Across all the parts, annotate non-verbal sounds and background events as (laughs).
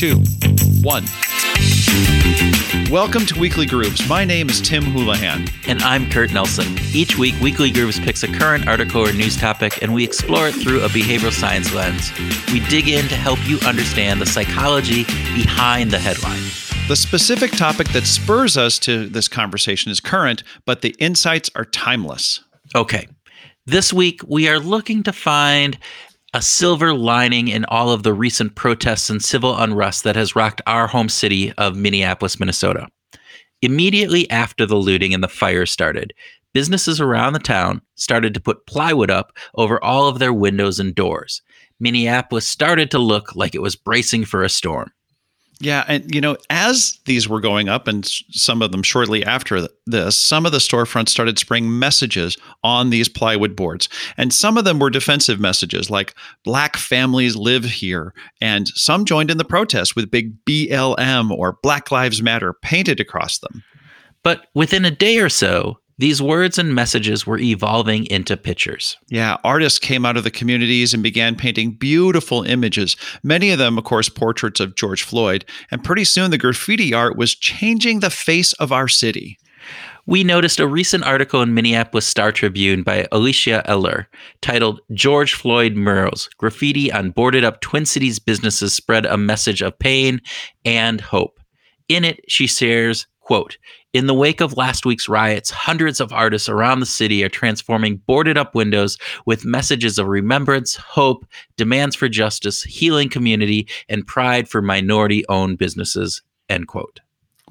two, one. Welcome to Weekly Grooves. My name is Tim Houlihan. And I'm Kurt Nelson. Each week, Weekly Grooves picks a current article or news topic and we explore it through a behavioral science lens. We dig in to help you understand the psychology behind the headline. The specific topic that spurs us to this conversation is current, but the insights are timeless. Okay. This week, we are looking to find a silver lining in all of the recent protests and civil unrest that has rocked our home city of Minneapolis, Minnesota. Immediately after the looting and the fire started, businesses around the town started to put plywood up over all of their windows and doors. Minneapolis started to look like it was bracing for a storm. Yeah, and you know, as these were going up, and some of them shortly after this, some of the storefronts started spraying messages on these plywood boards, and some of them were defensive messages like "Black families live here," and some joined in the protest with big BLM or Black Lives Matter painted across them. But within a day or so, these words and messages were evolving into pictures. Yeah, artists came out of the communities and began painting beautiful images, many of them, of course, portraits of George Floyd. And pretty soon the graffiti art was changing the face of our city. We noticed a recent article in Minneapolis Star Tribune by Alicia Eller titled George Floyd Murals Graffiti on Boarded Up Twin Cities Businesses Spread a Message of Pain and Hope. In it, she shares, quote, in the wake of last week's riots, hundreds of artists around the city are transforming boarded up windows with messages of remembrance, hope, demands for justice, healing community, and pride for minority owned businesses. End quote.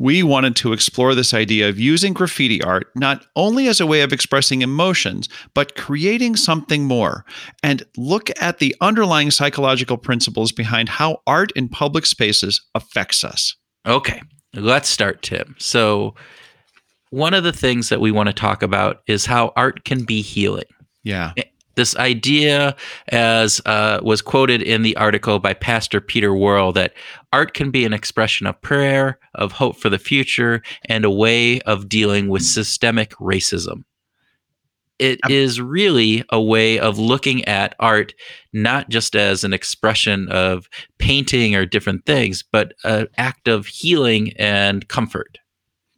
We wanted to explore this idea of using graffiti art not only as a way of expressing emotions, but creating something more, and look at the underlying psychological principles behind how art in public spaces affects us. Okay, Let's start, Tim. So, one of the things that we want to talk about is how art can be healing. Yeah. Eh, this idea, as uh, was quoted in the article by Pastor Peter Worrell, that art can be an expression of prayer, of hope for the future, and a way of dealing with systemic racism it is really a way of looking at art not just as an expression of painting or different things, but an act of healing and comfort.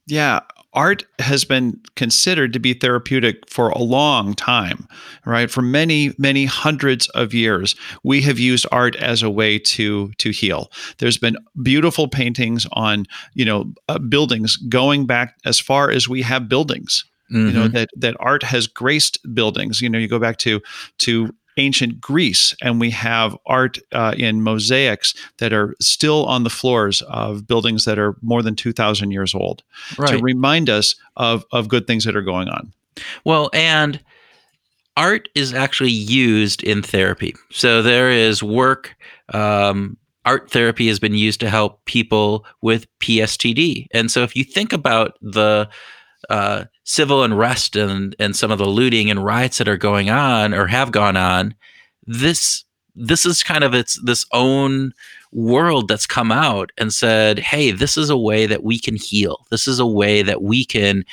Yeah, art has been considered to be therapeutic for a long time, right? For many, many hundreds of years, we have used art as a way to to heal. There's been beautiful paintings on, you know, uh, buildings going back as far as we have buildings Mm-hmm. You know mm-hmm. that that art has graced buildings. You know, you go back to to ancient Greece, and we have art uh, in mosaics that are still on the floors of buildings that are more than two thousand years old right. to remind us of of good things that are going on. Well, and art is actually used in therapy. So there is work. Um, art therapy has been used to help people with PSTD, and so if you think about the uh, civil unrest and and some of the looting and riots that are going on or have gone on, this this is kind of its this own world that's come out and said, "Hey, this is a way that we can heal. This is a way that we can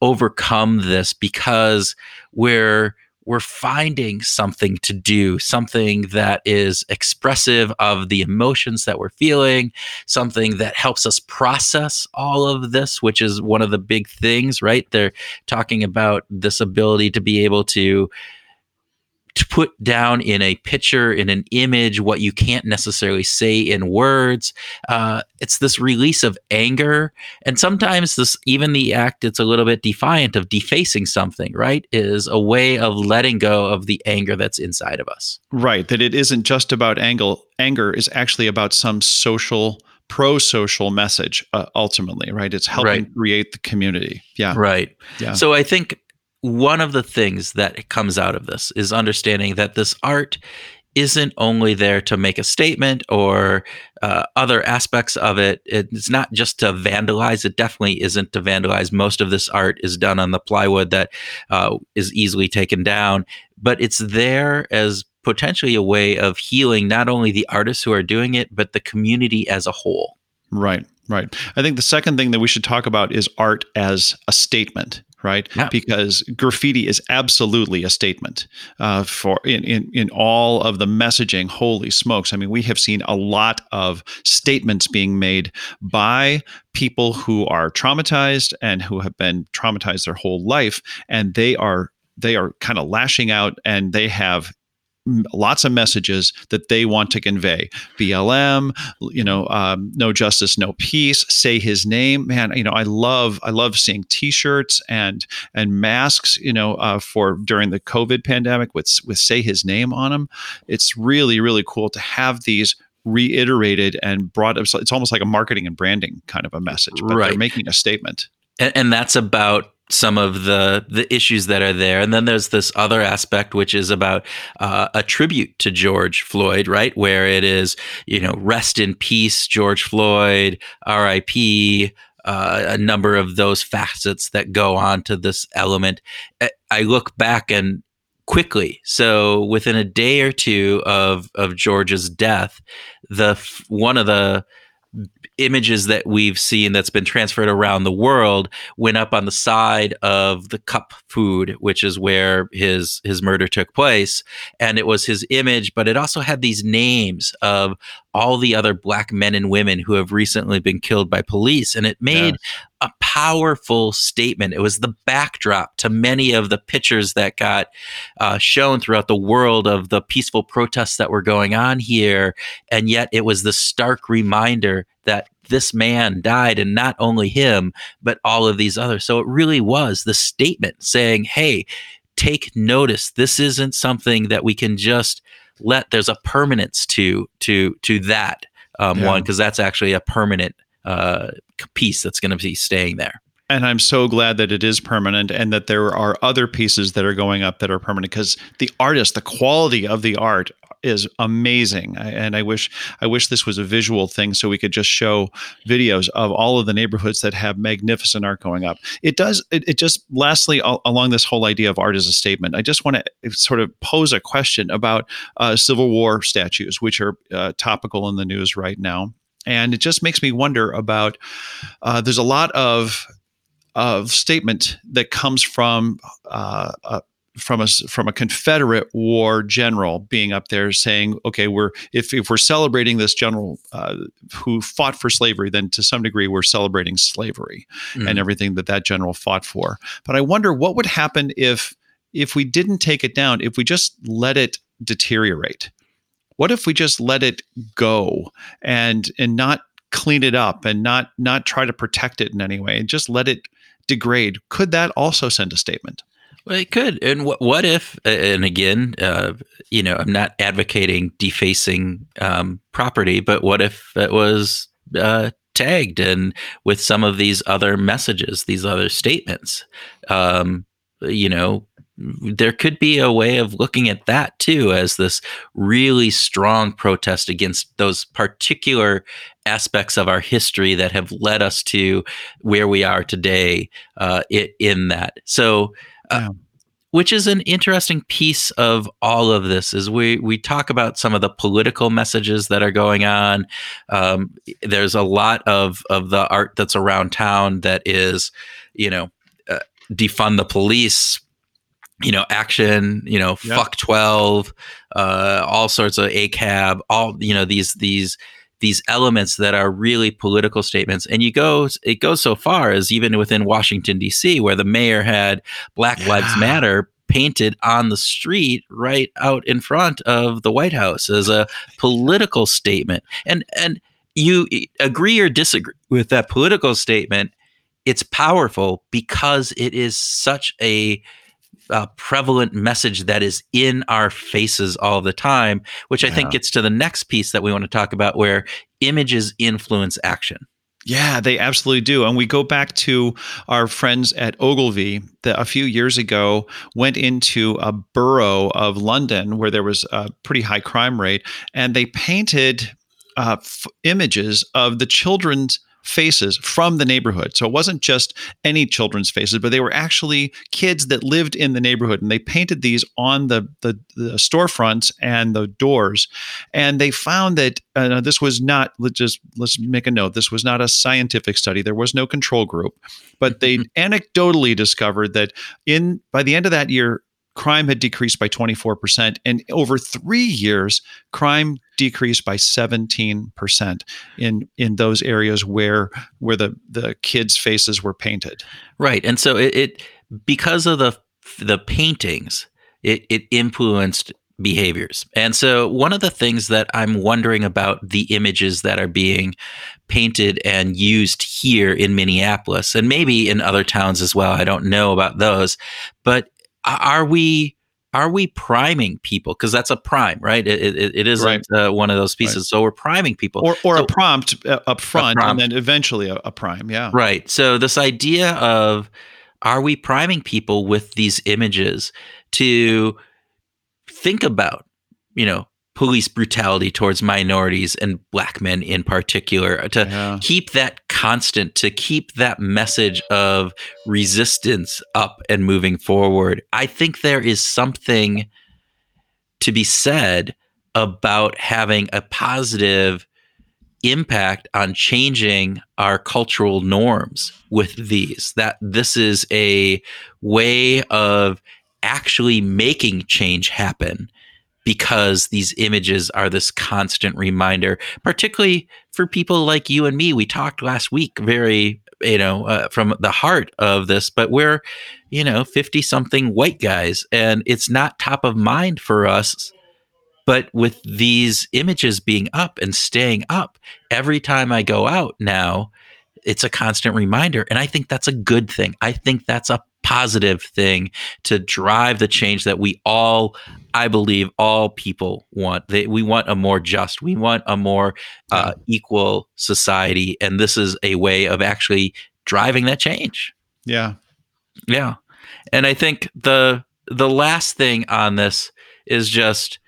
overcome this because we're we're finding something to do, something that is expressive of the emotions that we're feeling, something that helps us process all of this, which is one of the big things, right? They're talking about this ability to be able to to put down in a picture, in an image, what you can't necessarily say in words. Uh, it's this release of anger. And sometimes this, even the act, it's a little bit defiant of defacing something, right? Is a way of letting go of the anger that's inside of us. Right. That it isn't just about anger. Anger is actually about some social pro-social message uh, ultimately right it's helping right. create the community yeah right yeah so i think one of the things that comes out of this is understanding that this art isn't only there to make a statement or uh, other aspects of it. It's not just to vandalize. It definitely isn't to vandalize. Most of this art is done on the plywood that uh, is easily taken down, but it's there as potentially a way of healing not only the artists who are doing it, but the community as a whole. Right. Right. I think the second thing that we should talk about is art as a statement. Right? Yeah. Because graffiti is absolutely a statement uh, for in, in in all of the messaging. Holy smokes! I mean, we have seen a lot of statements being made by people who are traumatized and who have been traumatized their whole life, and they are they are kind of lashing out, and they have lots of messages that they want to convey. BLM, you know, um, no justice, no peace. Say his name, man. You know, I love I love seeing T-shirts and and masks. You know, uh, for during the COVID pandemic with with say his name on them. It's really really cool to have these reiterated and brought it's almost like a marketing and branding kind of a message but right. they're making a statement and, and that's about some of the the issues that are there. And then there's this other aspect which is about uh, a tribute to George Floyd right? Where it is you know rest in peace George Floyd RIP uh, a number of those facets that go on to this element. I look back and quickly so within a day or two of of George's death the one of the images that we've seen that's been transferred around the world went up on the side of the cup food which is where his his murder took place and it was his image but it also had these names of all the other black men and women who have recently been killed by police and it made. A powerful statement. It was the backdrop to many of the pictures that got uh, shown throughout the world of the peaceful protests that were going on here. And yet it was the stark reminder that this man died and not only him but all of these others. So it really was the statement saying hey take notice. This isn't something that we can just let there's a permanence to to to that um, yeah. one because that's actually a permanent uh, piece that's going to be staying there and I'm so glad that it is permanent and that there are other pieces that are going up that are permanent because the artist, the quality of the art is amazing. And I wish I wish this was a visual thing so we could just show videos of all of the neighborhoods that have magnificent art going up. It does it, it just lastly along this whole idea of art as a statement. I just want to sort of pose a question about uh, Civil War statues which are uh, topical in the news right now. And it just makes me wonder about uh, there's a lot of of statement that comes from uh, uh, from a from a Confederate war general being up there saying, "Okay, we're if if we're celebrating this general uh, who fought for slavery, then to some degree we're celebrating slavery mm. and everything that that general fought for." But I wonder what would happen if if we didn't take it down, if we just let it deteriorate. What if we just let it go and and not clean it up and not not try to protect it in any way and just let it degrade, could that also send a statement? Well, it could. And what, what if, and again, uh, you know, I'm not advocating defacing um, property, but what if it was uh, tagged and with some of these other messages, these other statements? Um, you know, there could be a way of looking at that too as this really strong protest against those particular aspects of our history that have led us to where we are today uh, in that. So, uh, which is an interesting piece of all of this is we we talk about some of the political messages that are going on. Um, there's a lot of of the art that's around town that is, you know, uh, defund the police you know, action, you know, yep. fuck 12, uh, all sorts of ACAB, all, you know, these, these, these elements that are really political statements. And you go, it goes so far as even within Washington, D.C., where the mayor had Black yeah. Lives Matter painted on the street right out in front of the White House as a political statement. And, and, you agree or disagree with that political statement, it's powerful because it is such a uh, prevalent message that is in our faces all the time, which I yeah. think gets to the next piece that we want to talk about where images influence action. Yeah, they absolutely do. And we go back to our friends at Ogilvy that a few years ago went into a borough of London where there was a pretty high crime rate, and they painted uh, f- images of the children's faces from the neighborhood. So it wasn't just any children's faces, but they were actually kids that lived in the neighborhood. And they painted these on the, the, the storefronts and the doors. And they found that uh, this was not, let's just let's make a note, this was not a scientific study. There was no control group, but they (laughs) anecdotally discovered that in by the end of that year, crime had decreased by 24%. And over three years, crime decreased by 17% in, in those areas where, where the, the kids' faces were painted. Right. And so it, it because of the, the paintings, it, it influenced behaviors. And so, one of the things that I'm wondering about the images that are being painted and used here in Minneapolis, and maybe in other towns as well, I don't know about those, but are we are we priming people because that's a prime right it, it, it isn't right. uh, one of those pieces right. so we're priming people or, or so, a prompt uh, up front prompt. and then eventually a, a, prime yeah right so this idea of are we priming people with these images to think about you know police brutality towards minorities and black men in particular to yeah. keep that constant to keep that message of resistance up and moving forward. I think there is something to be said about having a positive impact on changing our cultural norms with these that this is a way of actually making change happen because these images are this constant reminder, particularly for people like you and me. We talked last week very, you know, uh, from the heart of this, but we're, you know, 50 something white guys, and it's not top of mind for us. But with these images being up and staying up, every time I go out now, it's a constant reminder. And I think that's a good thing. I think that's a positive thing to drive the change that we all i believe all people want. They, we want a more just we want a more uh, equal society and this is a way of actually driving that change. Yeah. Yeah. And i think the the last thing on this is just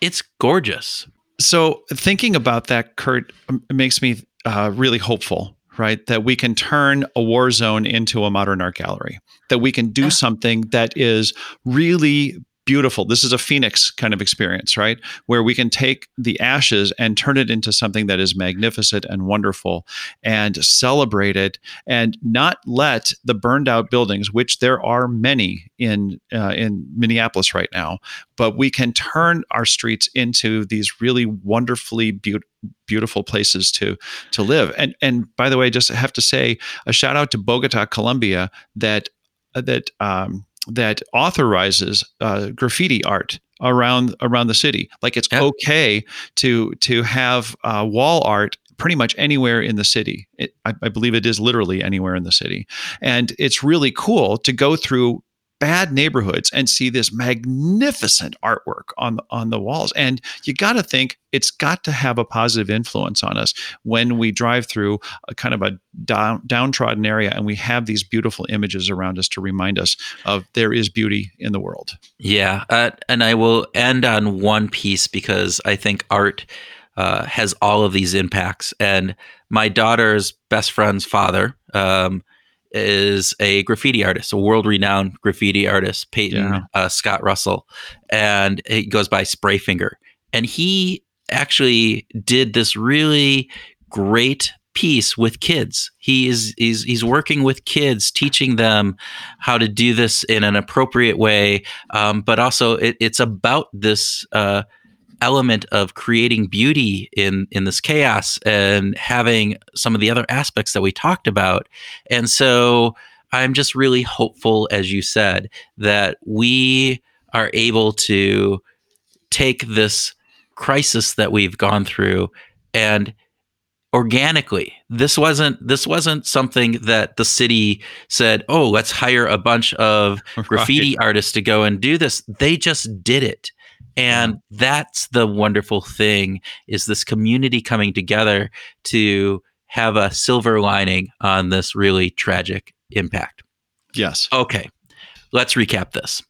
it's gorgeous. So thinking about that kurt makes me uh, really hopeful right? That we can turn a war zone into a modern art gallery, that we can do something that is really beautiful. This is a phoenix kind of experience, right? Where we can take the ashes and turn it into something that is magnificent and wonderful and celebrate it and not let the burned out buildings, which there are many in uh, in Minneapolis right now, but we can turn our streets into these really wonderfully beautiful beautiful places to to live. And and by the way, just have to say a shout out to Bogota, Colombia, that that um, that authorizes uh, graffiti art around around the city. Like it's okay to to have uh, wall art pretty much anywhere in the city. It, I, I, believe it is literally anywhere in the city, and it's really cool to go through bad neighborhoods and see this magnificent artwork on on the walls. And you got to think it's got to have a positive influence on us when we drive through a kind of a down, downtrodden area and we have these beautiful images around us to remind us of there is beauty in the world. Yeah uh, and i will end on one piece because i think art uh, has all of these impacts. And my daughter's best friend's father um, is a graffiti artist, a world renowned graffiti artist, Peyton yeah. uh, Scott Russell, and he goes by Sprayfinger. And he actually did this really great piece with kids. He is he's he's working with kids, teaching them how to do this in an appropriate way, um, but also it, it's about this. Uh, element of creating beauty in in this chaos and having some of the other aspects that we talked about. And so i'm just really hopeful as you said that we are able to take this crisis that we've gone through and organically. This wasn't this wasn't something that the city said oh let's hire a bunch of (laughs) graffiti right. artists to go and do this. They just did it and that's the wonderful thing is this community coming together to have a silver lining on this really tragic impact yes okay let's recap this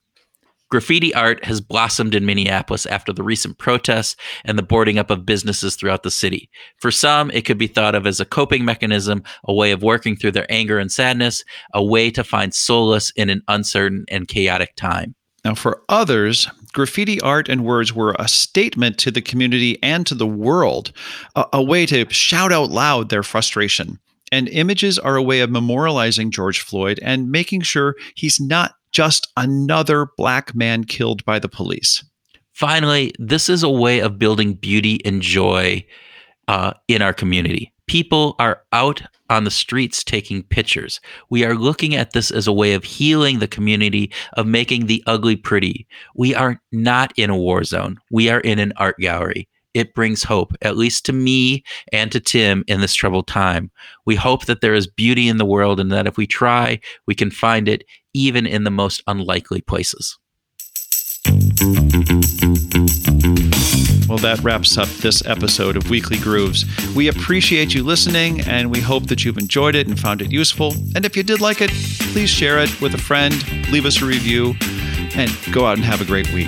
Graffiti art has blossomed in Minneapolis after the recent protests and the boarding up of businesses throughout the city. For some, it could be thought of as a coping mechanism, a way of working through their anger and sadness, a way to find solace in an uncertain and chaotic time. Now, for others, graffiti art and words were a statement to the community and to the world, a, a, way to shout out loud their frustration. And images are a way of memorializing George Floyd and making sure he's not just another black man killed by the police. Finally, this is a way of building beauty and joy uh, in our community. People are out on the streets taking pictures. We are looking at this as a way of healing the community, of making the ugly pretty. We are not in a war zone. We are in an art gallery. It brings hope, at least to me and to Tim in this troubled time. We hope that there is beauty in the world and that if we try, we can find it even in the most unlikely places. That wraps up this episode of Weekly Grooves. We appreciate you listening and we hope that you've enjoyed it and found it useful. And if you did like it, please share it with a friend, leave us a review, and go out and have a great week.